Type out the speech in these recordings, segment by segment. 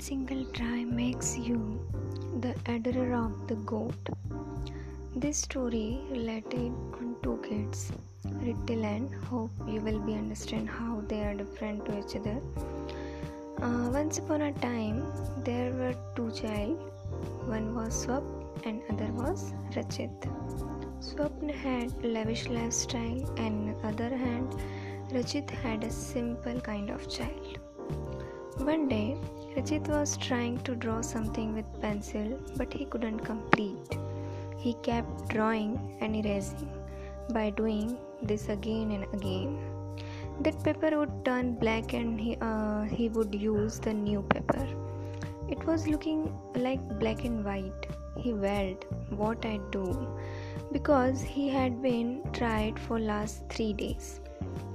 single try makes you the adderer of the goat. This story related on two kids, Rittil and Hope. You will be understand how they are different to each other. Uh, once upon a time, there were two child. One was Swap and other was Rachit. Swapna had lavish lifestyle, and other hand, Rachit had a simple kind of child. One day, Rachit was trying to draw something with pencil, but he couldn't complete. He kept drawing and erasing. By doing this again and again, that paper would turn black and he, uh, he would use the new paper. It was looking like black and white. He wailed, What I do? Because he had been tried for last three days.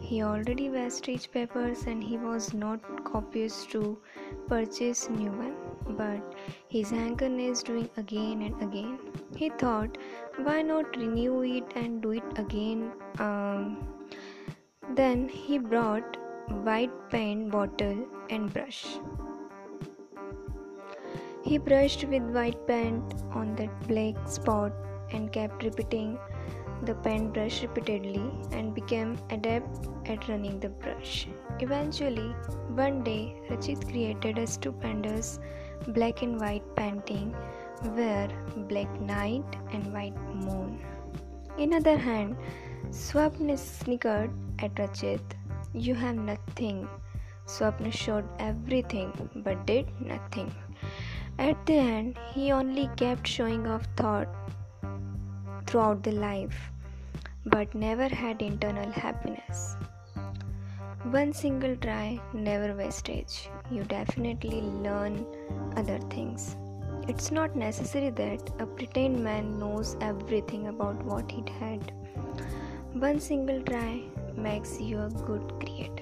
He already wasted papers and he was not copious to purchase new one. But his hankerness doing again and again. He thought, why not renew it and do it again? Um, then he brought white paint bottle and brush. He brushed with white paint on that black spot and kept repeating the pen brush repeatedly and became adept at running the brush. Eventually, one day, Rachit created a stupendous black and white painting where black night and white moon. In other hand, Swapna snickered at Rachit. You have nothing. Swapna showed everything but did nothing. At the end, he only kept showing off thought throughout the life, but never had internal happiness. One single try, never wastage. You definitely learn other things. It's not necessary that a pretend man knows everything about what he had. One single try makes you a good creator.